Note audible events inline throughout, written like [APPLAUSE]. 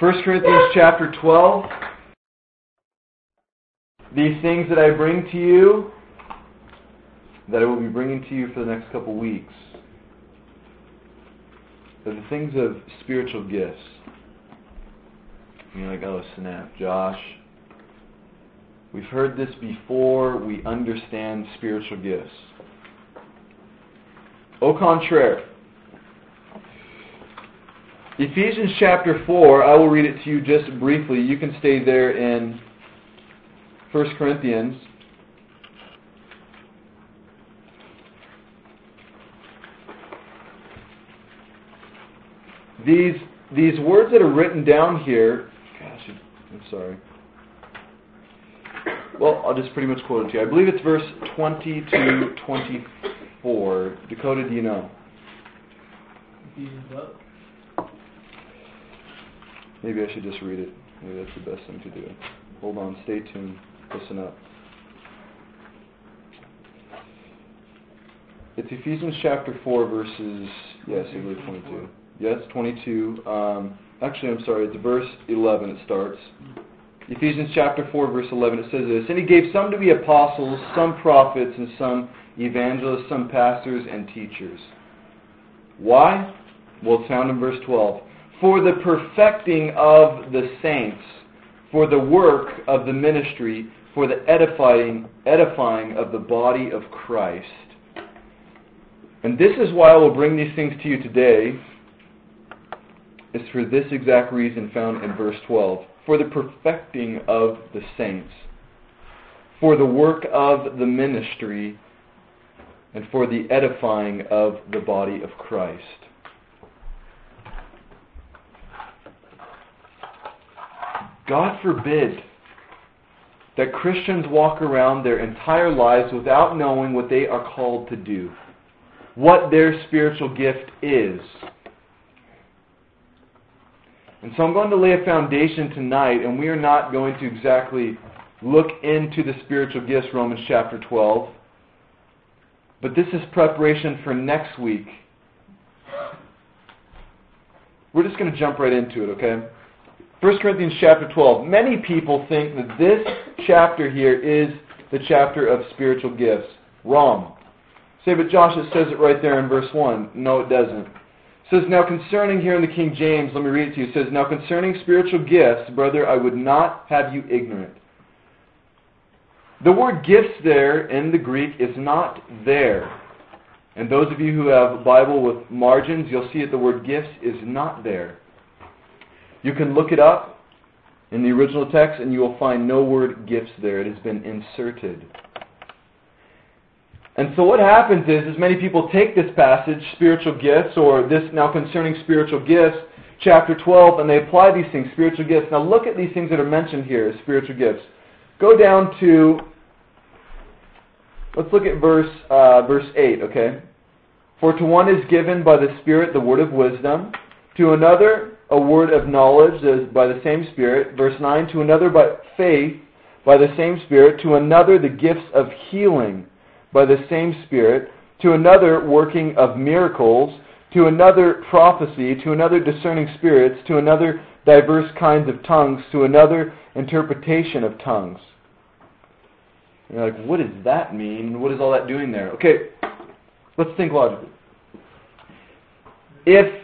1 Corinthians chapter 12. These things that I bring to you, that I will be bringing to you for the next couple weeks, are the things of spiritual gifts. You're like, oh, snap, Josh. We've heard this before. We understand spiritual gifts. Au contraire. Ephesians chapter 4, I will read it to you just briefly. You can stay there in 1 Corinthians. These, these words that are written down here, gosh, I'm sorry. Well, I'll just pretty much quote it to you. I believe it's verse 20 to 24. Dakota, do you know? Maybe I should just read it. Maybe that's the best thing to do. Hold on, stay tuned. Listen up. It's Ephesians chapter 4, verses, yes, I believe 22. Yes, 22. Um, actually, I'm sorry, it's verse 11 it starts. Ephesians chapter 4, verse 11, it says this And he gave some to be apostles, some prophets, and some evangelists, some pastors, and teachers. Why? Well, it's found in verse 12. For the perfecting of the saints, for the work of the ministry, for the edifying, edifying of the body of Christ. And this is why I will bring these things to you today, is for this exact reason found in verse 12 for the perfecting of the saints, for the work of the ministry, and for the edifying of the body of Christ. God forbid that Christians walk around their entire lives without knowing what they are called to do, what their spiritual gift is. And so I'm going to lay a foundation tonight, and we are not going to exactly look into the spiritual gifts, Romans chapter 12. But this is preparation for next week. We're just going to jump right into it, okay? 1 Corinthians chapter 12. Many people think that this chapter here is the chapter of spiritual gifts. Wrong. Say, but Josh, it says it right there in verse 1. No, it doesn't It says, Now concerning here in the King James, let me read it to you. It says, Now concerning spiritual gifts, brother, I would not have you ignorant. The word gifts there in the Greek is not there. And those of you who have a Bible with margins, you'll see that the word gifts is not there. You can look it up in the original text and you will find no word gifts there. It has been inserted. And so what happens is, is many people take this passage, spiritual gifts, or this now concerning spiritual gifts, chapter 12, and they apply these things, spiritual gifts. Now look at these things that are mentioned here as spiritual gifts. Go down to, let's look at verse, uh, verse 8, okay? For to one is given by the Spirit the word of wisdom, to another a word of knowledge by the same Spirit. Verse 9, to another by faith by the same Spirit, to another the gifts of healing by the same Spirit, to another working of miracles, to another prophecy, to another discerning spirits, to another diverse kinds of tongues, to another interpretation of tongues. And you're like, what does that mean? What is all that doing there? Okay, let's think logically. If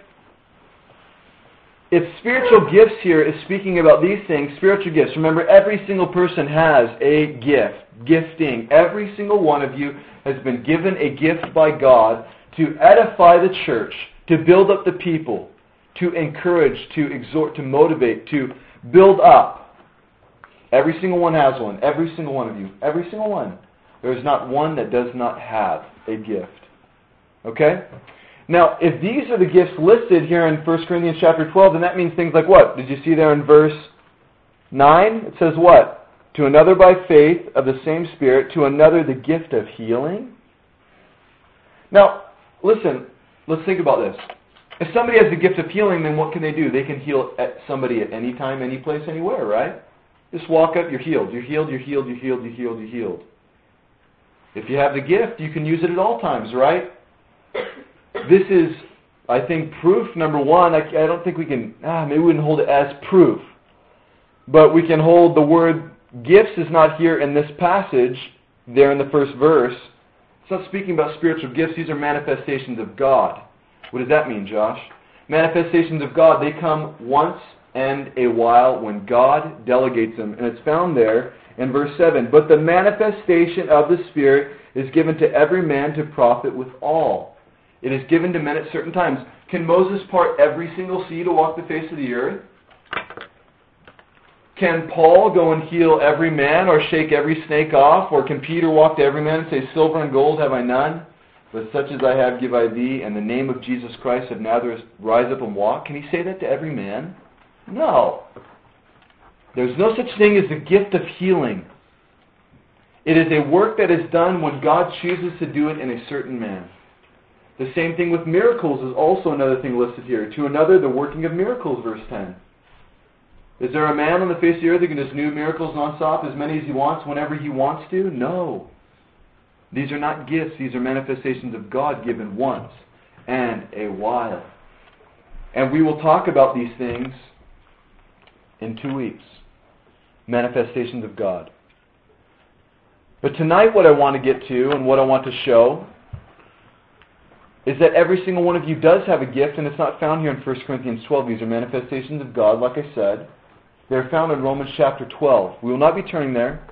if spiritual gifts here is speaking about these things, spiritual gifts, remember every single person has a gift gifting. Every single one of you has been given a gift by God to edify the church, to build up the people, to encourage, to exhort, to motivate, to build up. Every single one has one. Every single one of you. Every single one. There is not one that does not have a gift. Okay? Now, if these are the gifts listed here in 1 Corinthians chapter 12, then that means things like what? Did you see there in verse 9? It says what? to another by faith of the same Spirit, to another the gift of healing. Now, listen, let's think about this. If somebody has the gift of healing, then what can they do? They can heal at somebody at any time, any place, anywhere, right? Just walk up, you're healed. You're healed, you're healed, you're healed, you're healed, you're healed. If you have the gift, you can use it at all times, right? This is I think proof, number one, I, I don't think we can, ah, maybe we wouldn't hold it as proof. But we can hold the word gifts is not here in this passage, there in the first verse. It's not speaking about spiritual gifts. These are manifestations of God. What does that mean, Josh? Manifestations of God, they come once and a while when God delegates them. And it's found there in verse 7. But the manifestation of the Spirit is given to every man to profit with all. It is given to men at certain times. Can Moses part every single sea to walk the face of the earth? Can Paul go and heal every man or shake every snake off? Or can Peter walk to every man and say, Silver and gold have I none, but such as I have give I thee, and the name of Jesus Christ of Nazareth rise up and walk? Can he say that to every man? No. There's no such thing as the gift of healing. It is a work that is done when God chooses to do it in a certain man. The same thing with miracles is also another thing listed here. To another, the working of miracles, verse 10. Is there a man on the face of the earth who can just do miracles nonstop, as many as he wants, whenever he wants to? No. These are not gifts, these are manifestations of God given once and a while. And we will talk about these things in two weeks. Manifestations of God. But tonight, what I want to get to and what I want to show is that every single one of you does have a gift, and it's not found here in 1 Corinthians 12. These are manifestations of God, like I said. They're found in Romans chapter 12. We will not be turning there,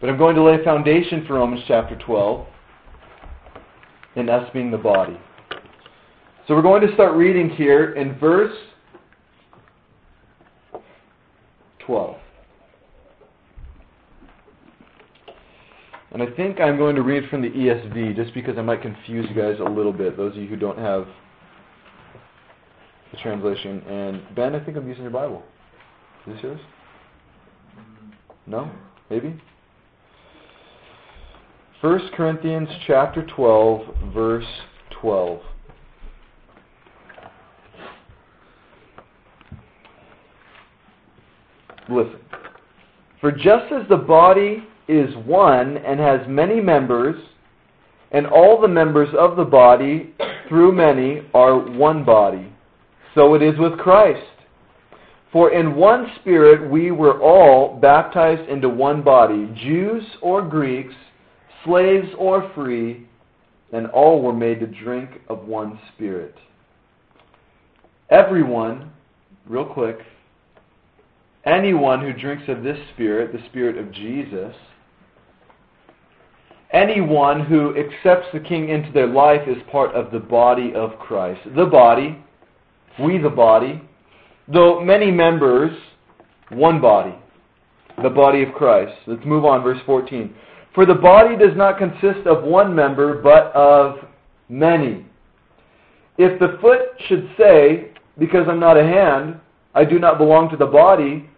but I'm going to lay a foundation for Romans chapter 12 in us being the body. So we're going to start reading here in verse 12. And I think I'm going to read from the ESV just because I might confuse you guys a little bit, those of you who don't have the translation. And Ben, I think I'm using your Bible. Is this yours? No? Maybe? 1 Corinthians chapter 12, verse 12. Listen. For just as the body is one and has many members, and all the members of the body, through many, are one body, so it is with Christ. For in one Spirit we were all baptized into one body, Jews or Greeks, slaves or free, and all were made to drink of one Spirit. Everyone, real quick, anyone who drinks of this Spirit, the Spirit of Jesus, anyone who accepts the King into their life is part of the body of Christ. The body, we the body, Though many members, one body, the body of Christ. Let's move on, verse 14. For the body does not consist of one member, but of many. If the foot should say, Because I'm not a hand, I do not belong to the body,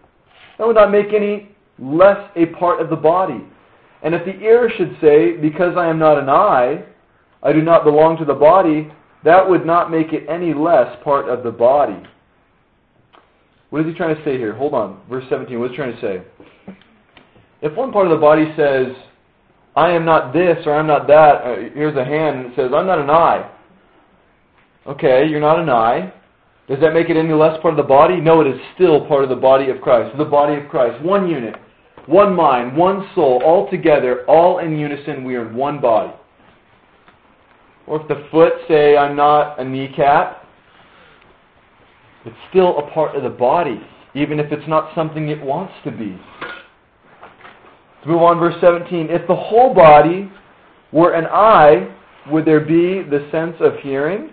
that would not make any less a part of the body. And if the ear should say, Because I am not an eye, I do not belong to the body, that would not make it any less part of the body. What is he trying to say here? Hold on. Verse 17. What's he trying to say? If one part of the body says, I am not this or I'm not that, uh, here's a hand and it says, I'm not an eye. Okay, you're not an eye. Does that make it any less part of the body? No, it is still part of the body of Christ. The body of Christ. One unit, one mind, one soul, all together, all in unison, we are in one body. Or if the foot say, I'm not a kneecap, it's still a part of the body, even if it's not something it wants to be. Let's move on, verse 17. If the whole body were an eye, would there be the sense of hearing?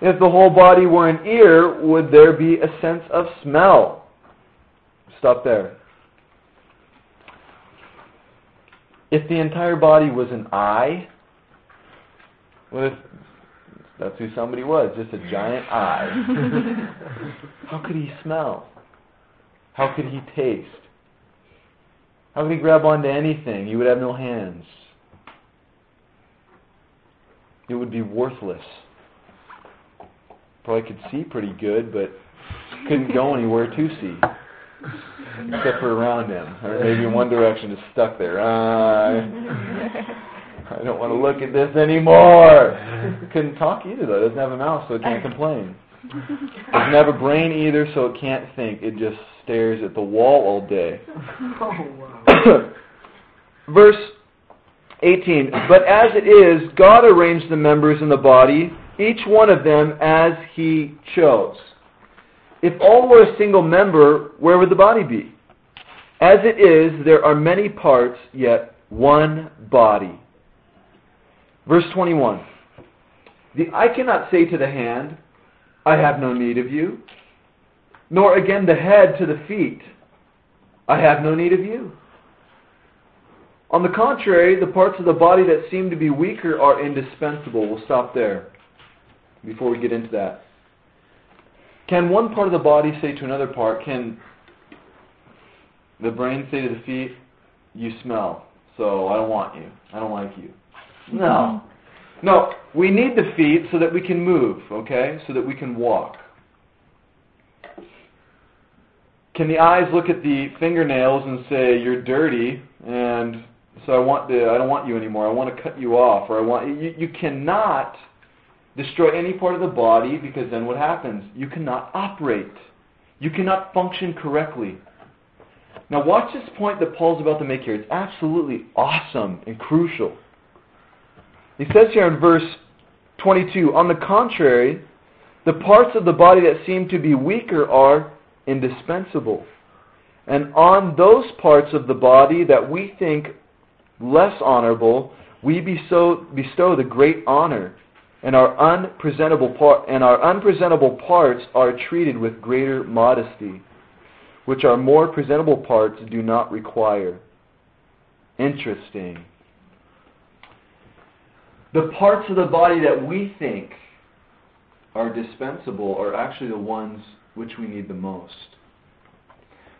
If the whole body were an ear, would there be a sense of smell? Stop there. If the entire body was an eye, what if that's who somebody was, just a giant eye. [LAUGHS] How could he smell? How could he taste? How could he grab onto anything? He would have no hands. It would be worthless. Probably could see pretty good, but couldn't go anywhere to see. Except for around him. Or maybe one direction, is stuck there. Uh, I don't want to look at this anymore. Couldn't talk either though. It doesn't have a mouth, so it can't complain. Doesn't have a brain either, so it can't think. It just stares at the wall all day. [COUGHS] Verse 18. But as it is, God arranged the members in the body, each one of them as He chose. If all were a single member, where would the body be? As it is, there are many parts, yet one body. Verse 21. The eye cannot say to the hand, I have no need of you, nor again the head to the feet, I have no need of you. On the contrary, the parts of the body that seem to be weaker are indispensable. We'll stop there before we get into that. Can one part of the body say to another part, can the brain say to the feet, you smell, so I don't want you. I don't like you. No. No, we need the feet so that we can move, okay? So that we can walk. Can the eyes look at the fingernails and say, you're dirty, and so I want to, I don't want you anymore. I want to cut you off, or I want you, you cannot destroy any part of the body because then what happens? You cannot operate. You cannot function correctly. Now watch this point that Paul's about to make here. It's absolutely awesome and crucial. He says here in verse 22, on the contrary, the parts of the body that seem to be weaker are indispensable. And on those parts of the body that we think less honorable, we bestow, bestow the great honor, and our unpresentable part and our unpresentable parts are treated with greater modesty, which our more presentable parts do not require. Interesting. The parts of the body that we think are dispensable are actually the ones which we need the most.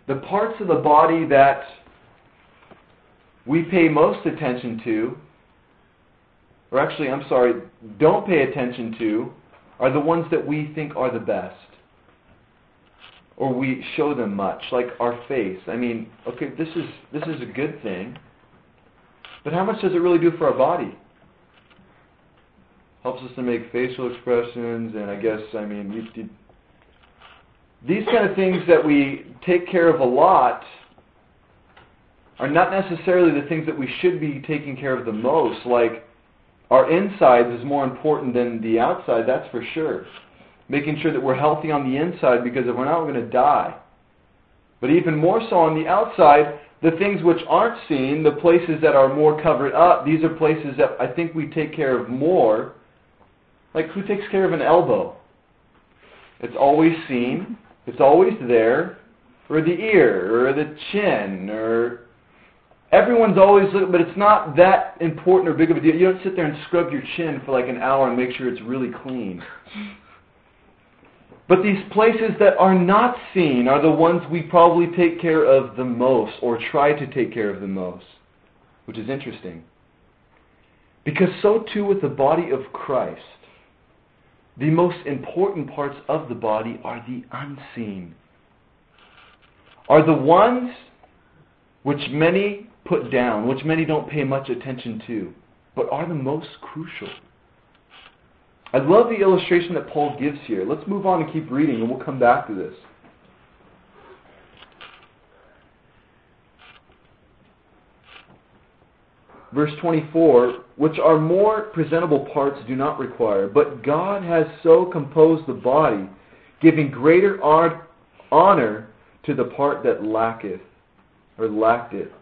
The parts of the body that we pay most attention to, or actually, I'm sorry, don't pay attention to, are the ones that we think are the best. Or we show them much, like our face. I mean, okay, this is this is a good thing, but how much does it really do for our body? Helps us to make facial expressions, and I guess I mean you, you, these kind of things that we take care of a lot are not necessarily the things that we should be taking care of the most. Like our insides is more important than the outside, that's for sure. Making sure that we're healthy on the inside because if we're not, we're going to die. But even more so on the outside, the things which aren't seen, the places that are more covered up, these are places that I think we take care of more. Like who takes care of an elbow? It's always seen, it's always there, or the ear, or the chin, or Everyone's always looking, but it's not that important or big of a deal. You don't sit there and scrub your chin for like an hour and make sure it's really clean. But these places that are not seen are the ones we probably take care of the most or try to take care of the most, which is interesting. Because so too with the body of Christ, the most important parts of the body are the unseen. Are the ones which many put down, which many don't pay much attention to, but are the most crucial. I love the illustration that Paul gives here. Let's move on and keep reading, and we'll come back to this. Verse 24, which our more presentable parts do not require, but God has so composed the body, giving greater honor to the part that lacketh, or lacked it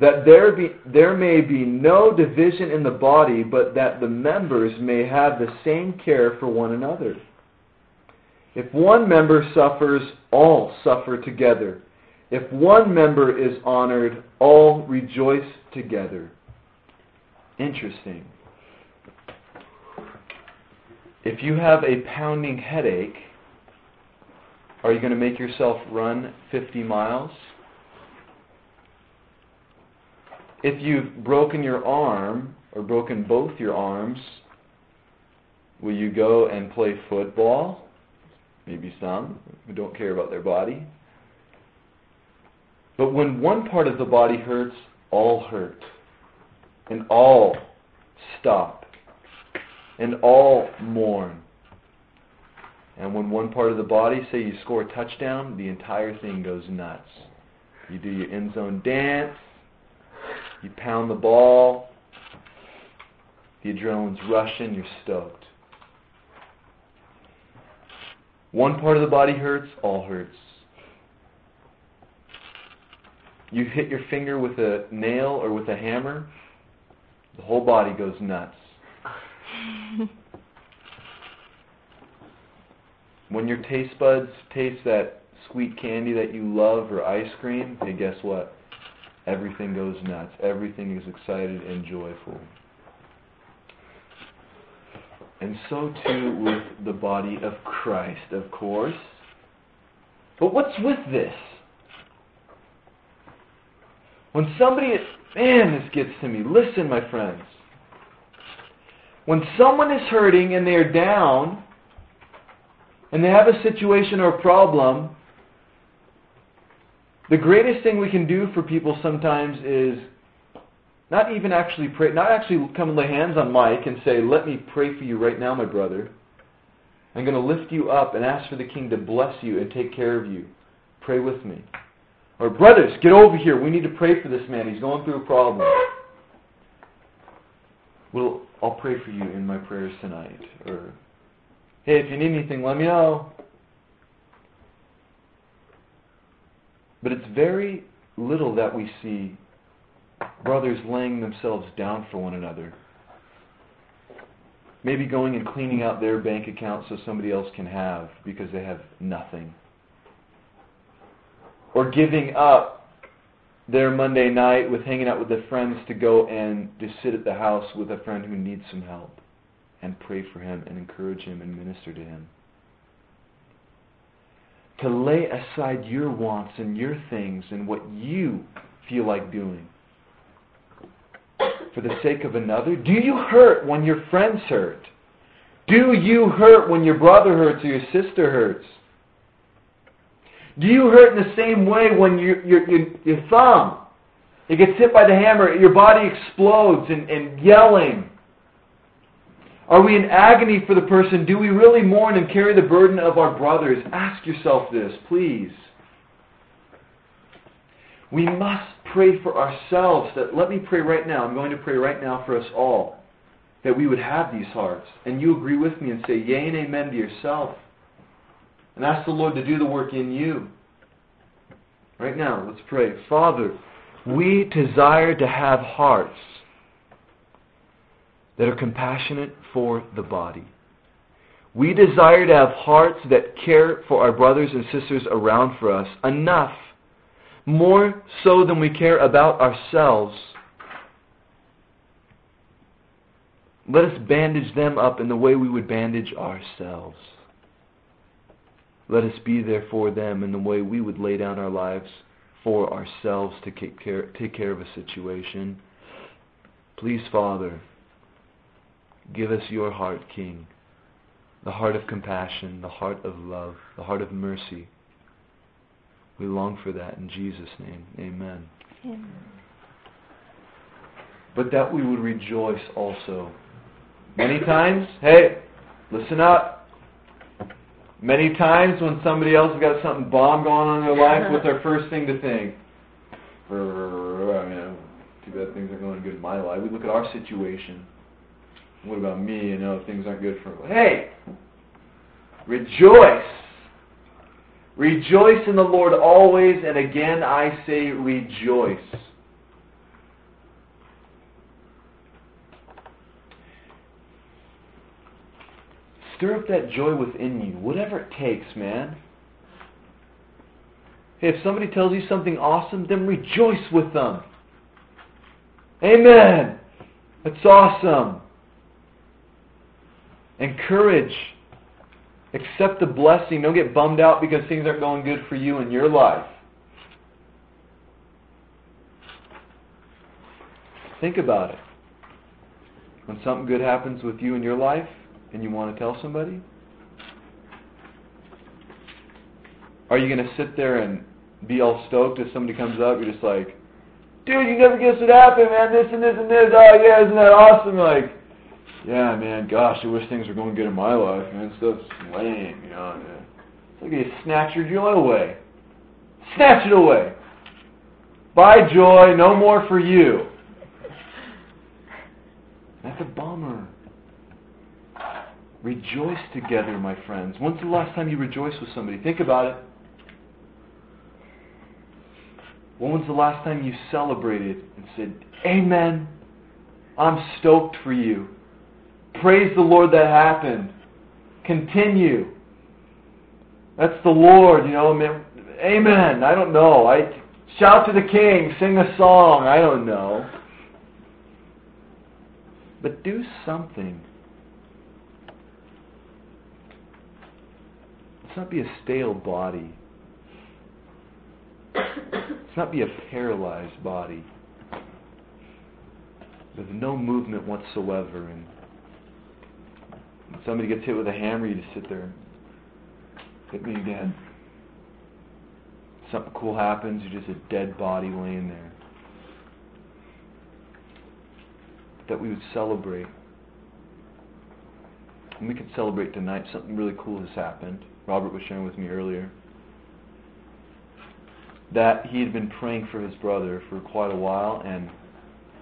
that there, be, there may be no division in the body, but that the members may have the same care for one another. If one member suffers, all suffer together. If one member is honored, all rejoice together. Interesting. If you have a pounding headache, are you going to make yourself run 50 miles? If you've broken your arm or broken both your arms, will you go and play football? Maybe some who don't care about their body. But when one part of the body hurts, all hurt. and all stop and all mourn. And when one part of the body, say you score a touchdown, the entire thing goes nuts. You do your end zone dance, you pound the ball, the adrenaline's rushing, you're stoked. One part of the body hurts, all hurts. You hit your finger with a nail or with a hammer, the whole body goes nuts. [LAUGHS] when your taste buds taste that sweet candy that you love or ice cream, hey, guess what? Everything goes nuts. Everything is excited and joyful. And so too with the body of Christ, of course. But what's with this? When somebody, man, this gets to me. Listen, my friends. When someone is hurting and they're down, and they have a situation or a problem, the greatest thing we can do for people sometimes is not even actually pray, not actually come and lay hands on Mike and say, Let me pray for you right now, my brother. I'm going to lift you up and ask for the King to bless you and take care of you. Pray with me. Or, brothers, get over here. We need to pray for this man. He's going through a problem. Well, I'll pray for you in my prayers tonight. Or, hey, if you need anything, let me know. But it's very little that we see brothers laying themselves down for one another. Maybe going and cleaning out their bank account so somebody else can have because they have nothing. Or giving up their Monday night with hanging out with their friends to go and just sit at the house with a friend who needs some help and pray for him and encourage him and minister to him. To lay aside your wants and your things and what you feel like doing for the sake of another? Do you hurt when your friends hurt? Do you hurt when your brother hurts or your sister hurts? Do you hurt in the same way when your, your, your, your thumb it gets hit by the hammer, your body explodes and, and yelling? Are we in agony for the person? Do we really mourn and carry the burden of our brothers? Ask yourself this, please. We must pray for ourselves that let me pray right now. I'm going to pray right now for us all that we would have these hearts. And you agree with me and say yea and amen to yourself. And ask the Lord to do the work in you. Right now, let's pray. Father, we desire to have hearts that are compassionate for the body. We desire to have hearts that care for our brothers and sisters around for us enough more so than we care about ourselves. Let us bandage them up in the way we would bandage ourselves. Let us be there for them in the way we would lay down our lives for ourselves to take care, take care of a situation. Please, Father, give us your heart, King, the heart of compassion, the heart of love, the heart of mercy we long for that in Jesus' name. Amen. Amen. But that we would rejoice also. Many times, hey, listen up. Many times when somebody else has got something bomb going on in their life, what's their first thing to think? I mean, too bad things aren't going good in my life. We look at our situation. What about me? You know, things aren't good for me. Hey, rejoice Rejoice in the Lord always, and again I say rejoice. Stir up that joy within you, whatever it takes, man. Hey, if somebody tells you something awesome, then rejoice with them. Amen. That's awesome. Encourage. Accept the blessing. Don't get bummed out because things aren't going good for you in your life. Think about it. When something good happens with you in your life and you want to tell somebody, are you going to sit there and be all stoked if somebody comes up? You're just like, dude, you never guess what happened, man. This and this and this. Oh yeah, isn't that awesome? Like, yeah, man. Gosh, I wish things were going good in my life, man. Stuff's lame, you know. Man. It's like they snatch your joy away. Snatch it away. Bye, joy. No more for you. That's a bummer. Rejoice together, my friends. When's the last time you rejoiced with somebody? Think about it. When was the last time you celebrated and said, Amen? I'm stoked for you. Praise the Lord that happened. Continue. That's the Lord, you know. Amen. I don't know. I shout to the King, sing a song. I don't know. But do something. Let's not be a stale body. Let's not be a paralyzed body with no movement whatsoever. And somebody gets hit with a hammer, you just sit there. Hit me again. Something cool happens, you're just a dead body laying there. That we would celebrate. And we could celebrate tonight. Something really cool has happened. Robert was sharing with me earlier that he had been praying for his brother for quite a while and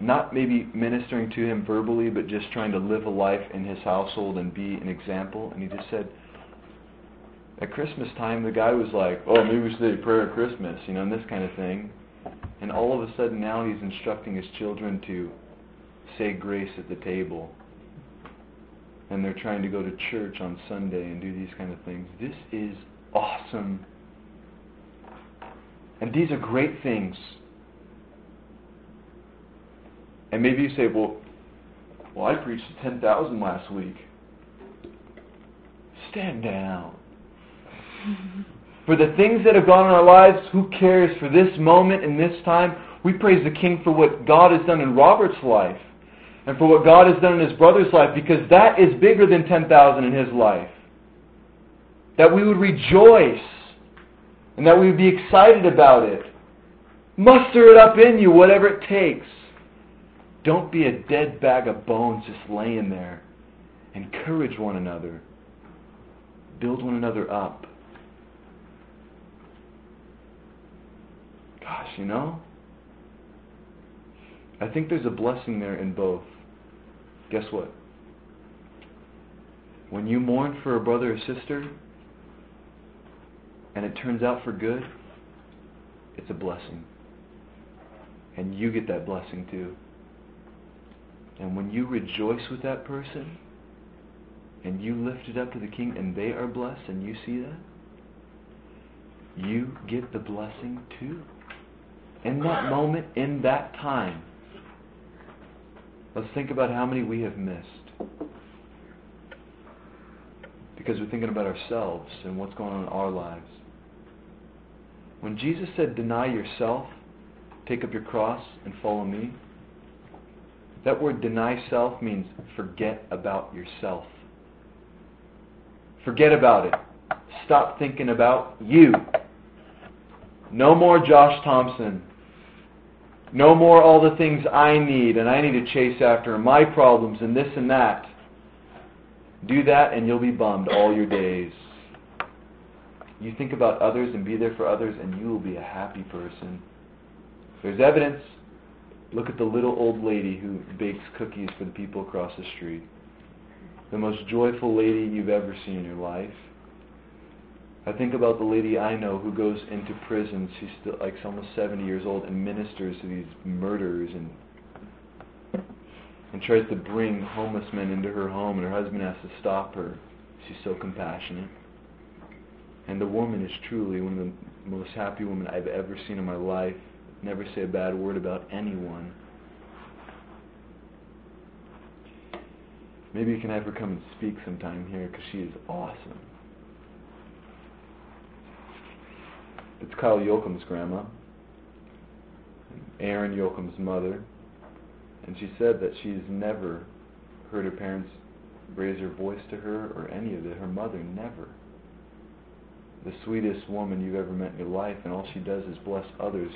not maybe ministering to him verbally, but just trying to live a life in his household and be an example. And he just said, at Christmas time, the guy was like, "Oh, maybe we should say a prayer at Christmas," you know, and this kind of thing. And all of a sudden, now he's instructing his children to say grace at the table, and they're trying to go to church on Sunday and do these kind of things. This is awesome and these are great things. And maybe you say, well, well, I preached to 10,000 last week. Stand down. [LAUGHS] for the things that have gone in our lives, who cares? For this moment and this time, we praise the King for what God has done in Robert's life and for what God has done in his brother's life because that is bigger than 10,000 in his life. That we would rejoice and that we would be excited about it. Muster it up in you, whatever it takes. Don't be a dead bag of bones just laying there. Encourage one another. Build one another up. Gosh, you know? I think there's a blessing there in both. Guess what? When you mourn for a brother or sister, and it turns out for good, it's a blessing. And you get that blessing too. And when you rejoice with that person, and you lift it up to the King, and they are blessed, and you see that, you get the blessing too. In that moment, in that time, let's think about how many we have missed. Because we're thinking about ourselves and what's going on in our lives. When Jesus said, deny yourself, take up your cross, and follow me, that word deny self means forget about yourself. Forget about it. Stop thinking about you. No more Josh Thompson. No more all the things I need and I need to chase after, my problems and this and that. Do that and you'll be bummed all your days. You think about others and be there for others, and you will be a happy person. There's evidence. Look at the little old lady who bakes cookies for the people across the street. The most joyful lady you've ever seen in your life. I think about the lady I know who goes into prison. She's still like almost 70 years old and ministers to these murderers and and tries to bring homeless men into her home, and her husband has to stop her. She's so compassionate. And the woman is truly one of the most happy women I've ever seen in my life. Never say a bad word about anyone. Maybe you can have her come and speak sometime here because she is awesome. It's Kyle Yoakum's grandma, Aaron Yoakum's mother, and she said that she's never heard her parents raise her voice to her or any of it. Her mother never the sweetest woman you've ever met in your life, and all she does is bless others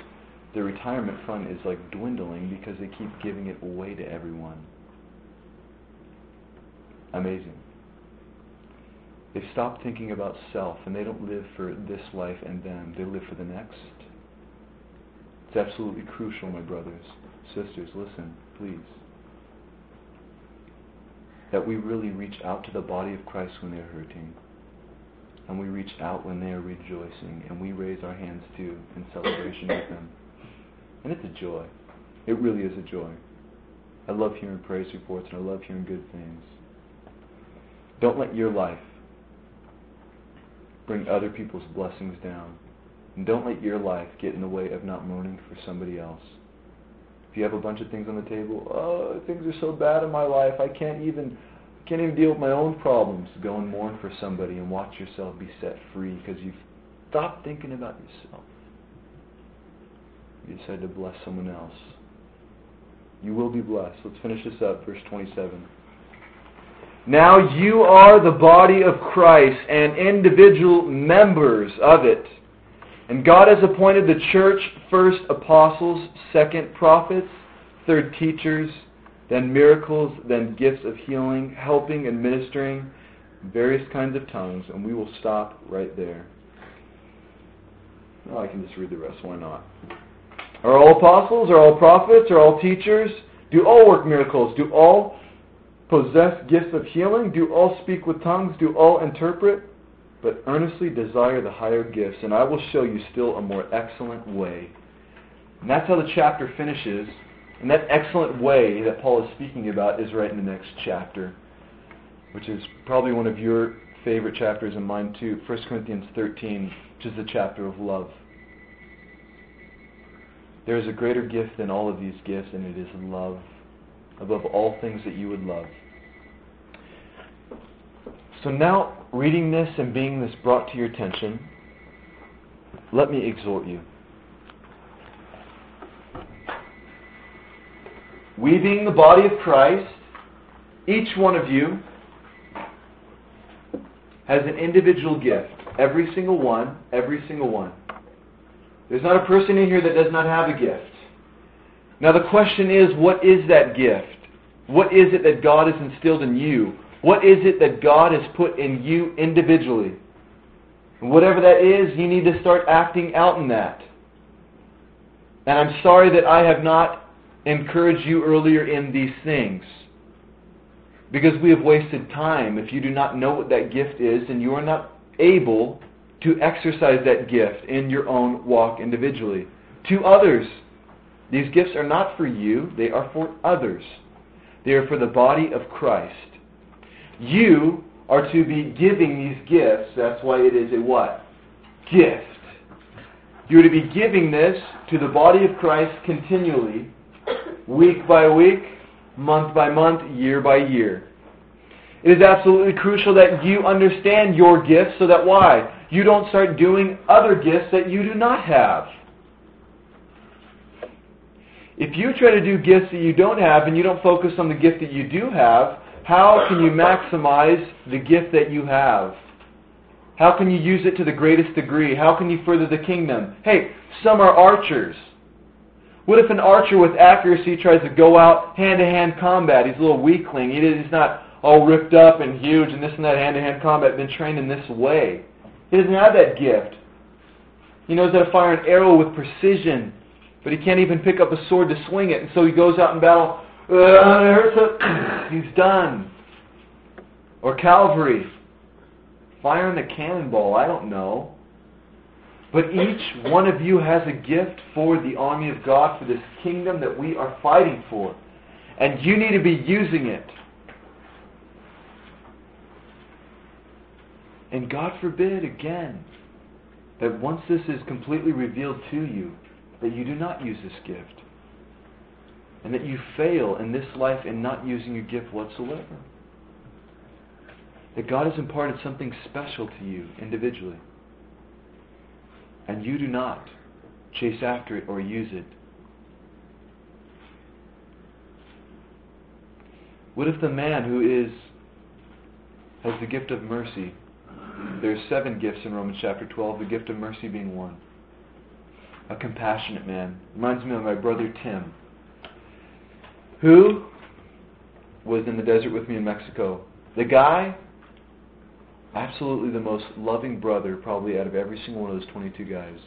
their retirement fund is like dwindling because they keep giving it away to everyone. Amazing. They've stopped thinking about self and they don't live for this life and them. They live for the next. It's absolutely crucial, my brothers, sisters, listen, please. That we really reach out to the body of Christ when they're hurting. And we reach out when they are rejoicing. And we raise our hands too in celebration with them. And it's a joy. It really is a joy. I love hearing praise reports and I love hearing good things. Don't let your life bring other people's blessings down. And don't let your life get in the way of not mourning for somebody else. If you have a bunch of things on the table, oh, things are so bad in my life, I can't even can't even deal with my own problems. Go and mourn for somebody and watch yourself be set free because you've stopped thinking about yourself. You decided to bless someone else. You will be blessed. Let's finish this up, verse 27. Now you are the body of Christ and individual members of it. And God has appointed the church first apostles, second prophets, third teachers, then miracles, then gifts of healing, helping, and ministering, various kinds of tongues, and we will stop right there. Well, I can just read the rest, why not? Are all apostles? Are all prophets? Are all teachers? Do all work miracles? Do all possess gifts of healing? Do all speak with tongues? Do all interpret? But earnestly desire the higher gifts, and I will show you still a more excellent way. And that's how the chapter finishes. And that excellent way that Paul is speaking about is right in the next chapter, which is probably one of your favorite chapters and mine too, 1 Corinthians 13, which is the chapter of love. There is a greater gift than all of these gifts, and it is love above all things that you would love. So now, reading this and being this brought to your attention, let me exhort you. We being the body of Christ, each one of you has an individual gift. Every single one, every single one. There's not a person in here that does not have a gift. Now the question is, what is that gift? What is it that God has instilled in you? What is it that God has put in you individually? And whatever that is, you need to start acting out in that. And I'm sorry that I have not encouraged you earlier in these things. Because we have wasted time if you do not know what that gift is and you are not able to exercise that gift in your own walk individually. To others. These gifts are not for you, they are for others. They are for the body of Christ. You are to be giving these gifts. That's why it is a what? Gift. You're to be giving this to the body of Christ continually, week by week, month by month, year by year. It is absolutely crucial that you understand your gifts so that why? You don't start doing other gifts that you do not have. If you try to do gifts that you don't have and you don't focus on the gift that you do have, how can you maximize the gift that you have? How can you use it to the greatest degree? How can you further the kingdom? Hey, some are archers. What if an archer with accuracy tries to go out hand-to-hand combat? He's a little weakling. He's not all ripped up and huge and this and that hand-to-hand combat, been trained in this way. He doesn't have that gift. He knows how to fire an arrow with precision but he can't even pick up a sword to swing it. And so he goes out in battle. Uh, [CLEARS THROAT] He's done. Or cavalry. Firing a cannonball. I don't know. But each one of you has a gift for the army of God, for this kingdom that we are fighting for. And you need to be using it. And God forbid, again, that once this is completely revealed to you, that you do not use this gift. And that you fail in this life in not using your gift whatsoever. That God has imparted something special to you individually. And you do not chase after it or use it. What if the man who is has the gift of mercy? There's seven gifts in Romans chapter 12, the gift of mercy being one. a compassionate man. Reminds me of my brother Tim, who was in the desert with me in Mexico. The guy, absolutely the most loving brother, probably out of every single one of those 22 guys.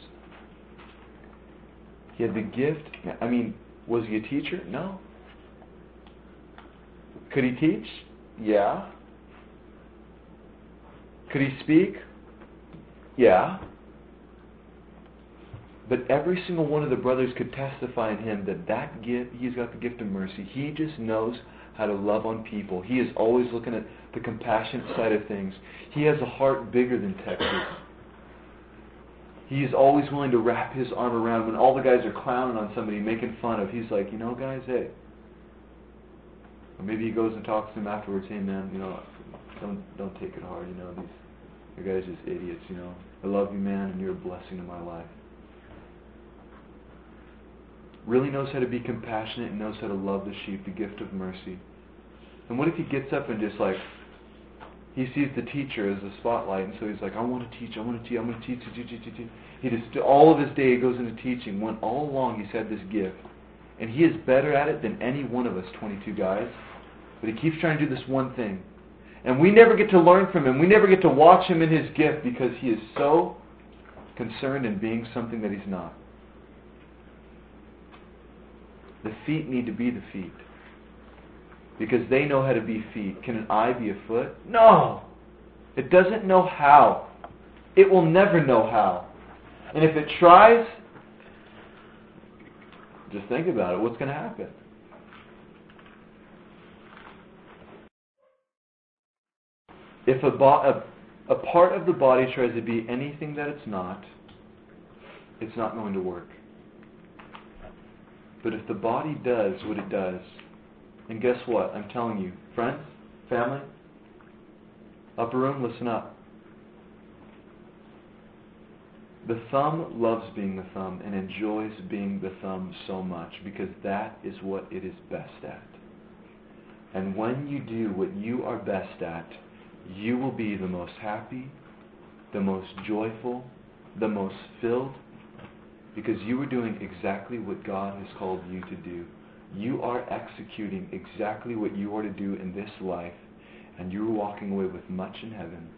He had the gift. I mean, was he a teacher? No. Could he teach? Yeah. Could he speak? Yeah. But every single one of the brothers could testify in him that that gift, he's got the gift of mercy. He just knows how to love on people. He is always looking at the compassionate side of things. He has a heart bigger than Texas. He is always willing to wrap his arm around when all the guys are clowning on somebody, making fun of. He's like, you know, guys, hey. Or maybe he goes and talks to them afterwards. Hey, man, you know, don't don't take it hard. You know, these you guys just idiots. You know, I love you, man, and you're a blessing to my life really knows how to be compassionate and knows how to love the sheep, the gift of mercy. And what if he gets up and just like he sees the teacher as the spotlight, and so he's like, I want to teach, I want to teach, I want to teach, teach, teach, teach, teach. He just all of his day goes into teaching. When all along he's had this gift, and he is better at it than any one of us 22 guys. But he keeps trying to do this one thing, and we never get to learn from him. We never get to watch him in his gift because he is so concerned in being something that he's not. The feet need to be the feet. Because they know how to be feet. Can an eye be a foot? No. It doesn't know how. It will never know how. And if it tries, just think about it. What's going to happen? If a, bo- a, a part of the body tries to be anything that it's not, it's not going to work. But if the body does what it does, and guess what? I'm telling you, friends, family, upper room, listen up. The thumb loves being the thumb and enjoys being the thumb so much because that is what it is best at. And when you do what you are best at, you will be the most happy, the most joyful, the most filled, because you are doing exactly what God has called you to do. You are executing exactly what you are to do in this life, and you are walking away with much in heaven.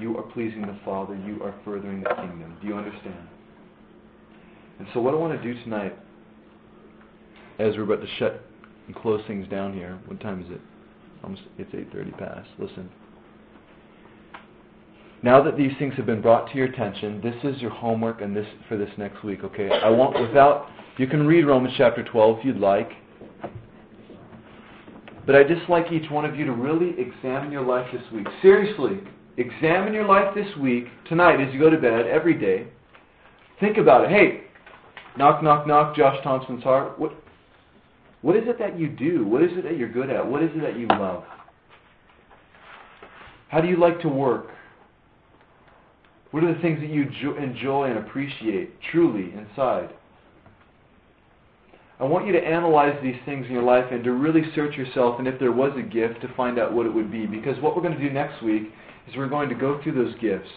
You are pleasing the Father. You are furthering the kingdom. Do you understand? And so what I want to do tonight, as we're about to shut and close things down here, what time is it? Almost, it's 8.30 past. Listen. Now that these things have been brought to your attention, this is your homework and this for this next week, okay? I won't without you can read Romans chapter 12 if you'd like. But I just like each one of you to really examine your life this week. Seriously, examine your life this week, tonight as you go to bed, every day. Think about it. Hey, knock, knock, knock, Josh Thompson's heart. What, what is it that you do? What is it that you're good at? What is it that you love? How do you like to work? What are the things that you enjoy and appreciate truly inside? I want you to analyze these things in your life and to really search yourself and if there was a gift to find out what it would be. Because what we're going to do next week is we're going to go through those gifts.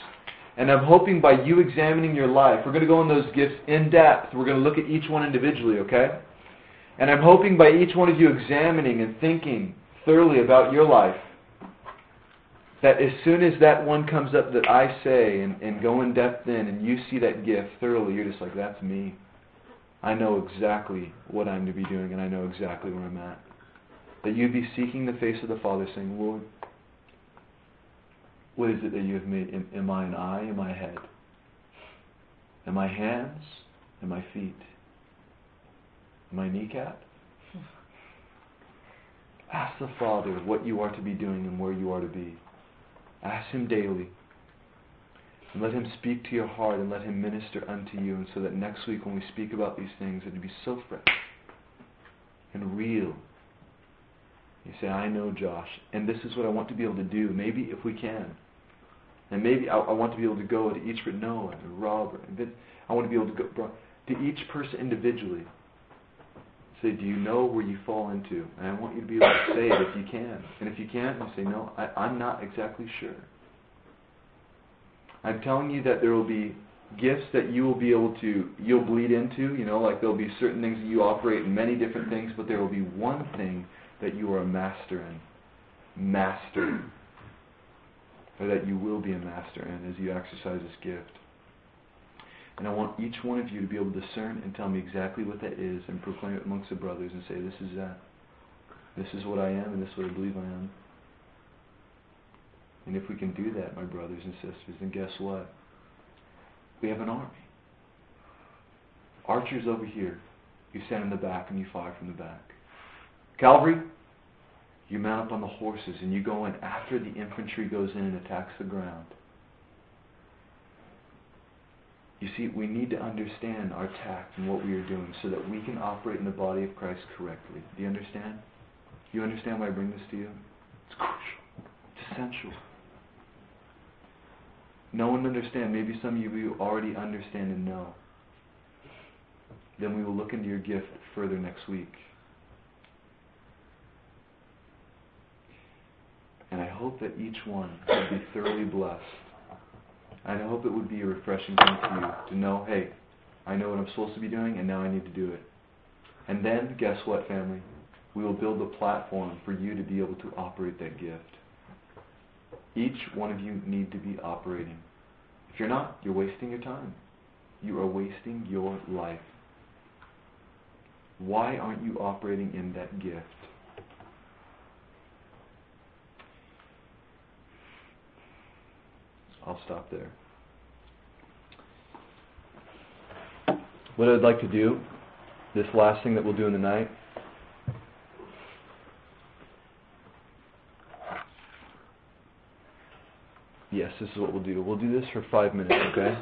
And I'm hoping by you examining your life, we're going to go in those gifts in depth. We're going to look at each one individually, okay? And I'm hoping by each one of you examining and thinking thoroughly about your life, that as soon as that one comes up that I say and, and go in depth in and you see that gift thoroughly, you're just like, that's me. I know exactly what I'm to be doing and I know exactly where I'm at. That you'd be seeking the face of the Father saying, Lord, what is it that you have made? Am, am I an eye? Am I a head? Am I hands? Am I feet? I kneecap? Ask the Father what you are to be doing and where you are to be. Ask Him daily. And let Him speak to your heart and let Him minister unto you. And so that next week when we speak about these things, it'll be so fresh and real. You say, I know Josh, and this is what I want to be able to do. Maybe if we can. And maybe I, I want to be able to go to each for Noah and Robert and Vince. I want to be able to go to each person individually. Say, do you know where you fall into? And I want you to be able to say it if you can. And if you can't, you say, no, I, I'm not exactly sure. I'm telling you that there will be gifts that you will be able to you'll bleed into. You know, like there'll be certain things that you operate in many different things, but there will be one thing that you are a master in. Master. Or that you will be a master in as you exercise this gift. And I want each one of you to be able to discern and tell me exactly what that is and proclaim it amongst the brothers and say, This is that. This is what I am and this is what I believe I am. And if we can do that, my brothers and sisters, then guess what? We have an army. Archers over here, you stand in the back and you fire from the back. Cavalry, you mount up on the horses and you go in after the infantry goes in and attacks the ground. You see, we need to understand our tact and what we are doing so that we can operate in the body of Christ correctly. Do you understand? You understand why I bring this to you? It's crucial. It's essential. No one understand. Maybe some of you already understand and know. Then we will look into your gift further next week. And I hope that each one will be thoroughly blessed. And I hope it would be a refreshing thing to you to know, hey, I know what I'm supposed to be doing, and now I need to do it. And then, guess what, family? We will build a platform for you to be able to operate that gift. Each one of you need to be operating. If you're not, you're wasting your time. You are wasting your life. Why aren't you operating in that gift? I'll stop there. What I'd like to do, this last thing that we'll do in the night, Yes, this is what we'll do. We'll do this for five minutes, okay?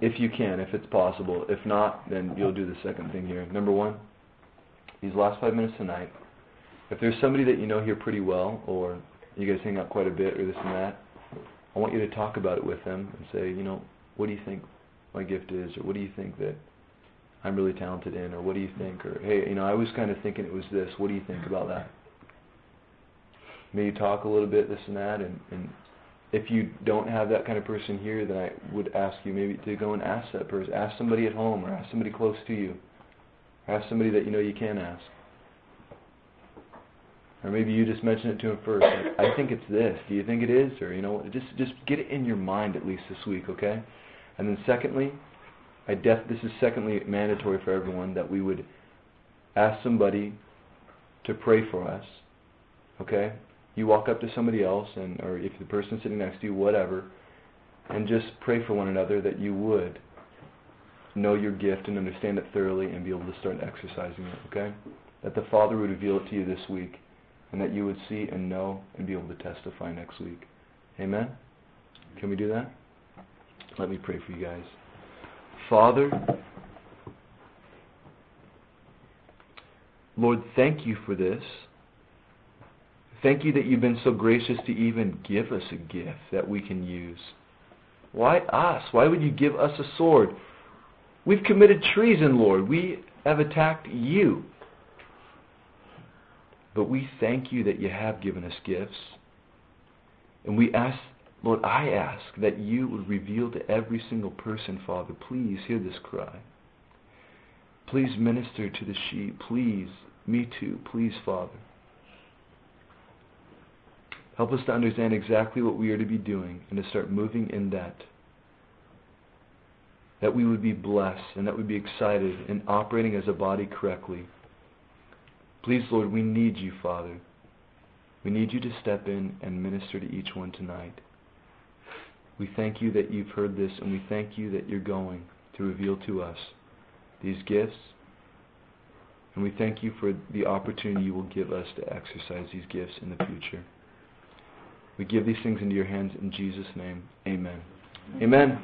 If you can, if it's possible. If not, then you'll do the second thing here. Number one, these last five minutes tonight, if there's somebody that you know here pretty well, or you guys hang out quite a bit, or this and that, I want you to talk about it with them and say, you know, what do you think my gift is, or what do you think that I'm really talented in, or what do you think, or hey, you know, I was kind of thinking it was this. What do you think about that? maybe talk a little bit, this and that. And, and if you don't have that kind of person here, then I would ask you maybe to go and ask that person. Ask somebody at home or ask somebody close to you. Or ask somebody that you know you can ask. Or maybe you just mention it to him first. Like, I think it's this. Do you think it is? Or you know, just just get it in your mind at least this week, okay? And then secondly, I def this is secondly mandatory for everyone that we would ask somebody to pray for us. Okay? you walk up to somebody else, and or if the person's sitting next to you, whatever, and just pray for one another that you would know your gift and understand it thoroughly and be able to start exercising it. Okay, that the Father would reveal it to you this week, and that you would see and know and be able to testify next week. Amen. Can we do that? Let me pray for you guys. Father, Lord, thank you for this. Thank you that you've been so gracious to even give us a gift that we can use. Why us? Why would you give us a sword? We've committed treason, Lord. We have attacked you. But we thank you that you have given us gifts. And we ask, Lord, I ask that you would reveal to every single person, Father, please hear this cry. Please minister to the sheep. Please, me too. Please, Father. Help us to understand exactly what we are to be doing and to start moving in that. That we would be blessed and that we'd be excited and operating as a body correctly. Please, Lord, we need you, Father. We need you to step in and minister to each one tonight. We thank you that you've heard this, and we thank you that you're going to reveal to us these gifts. And we thank you for the opportunity you will give us to exercise these gifts in the future. We give these things into your hands in Jesus' name. Amen. Amen.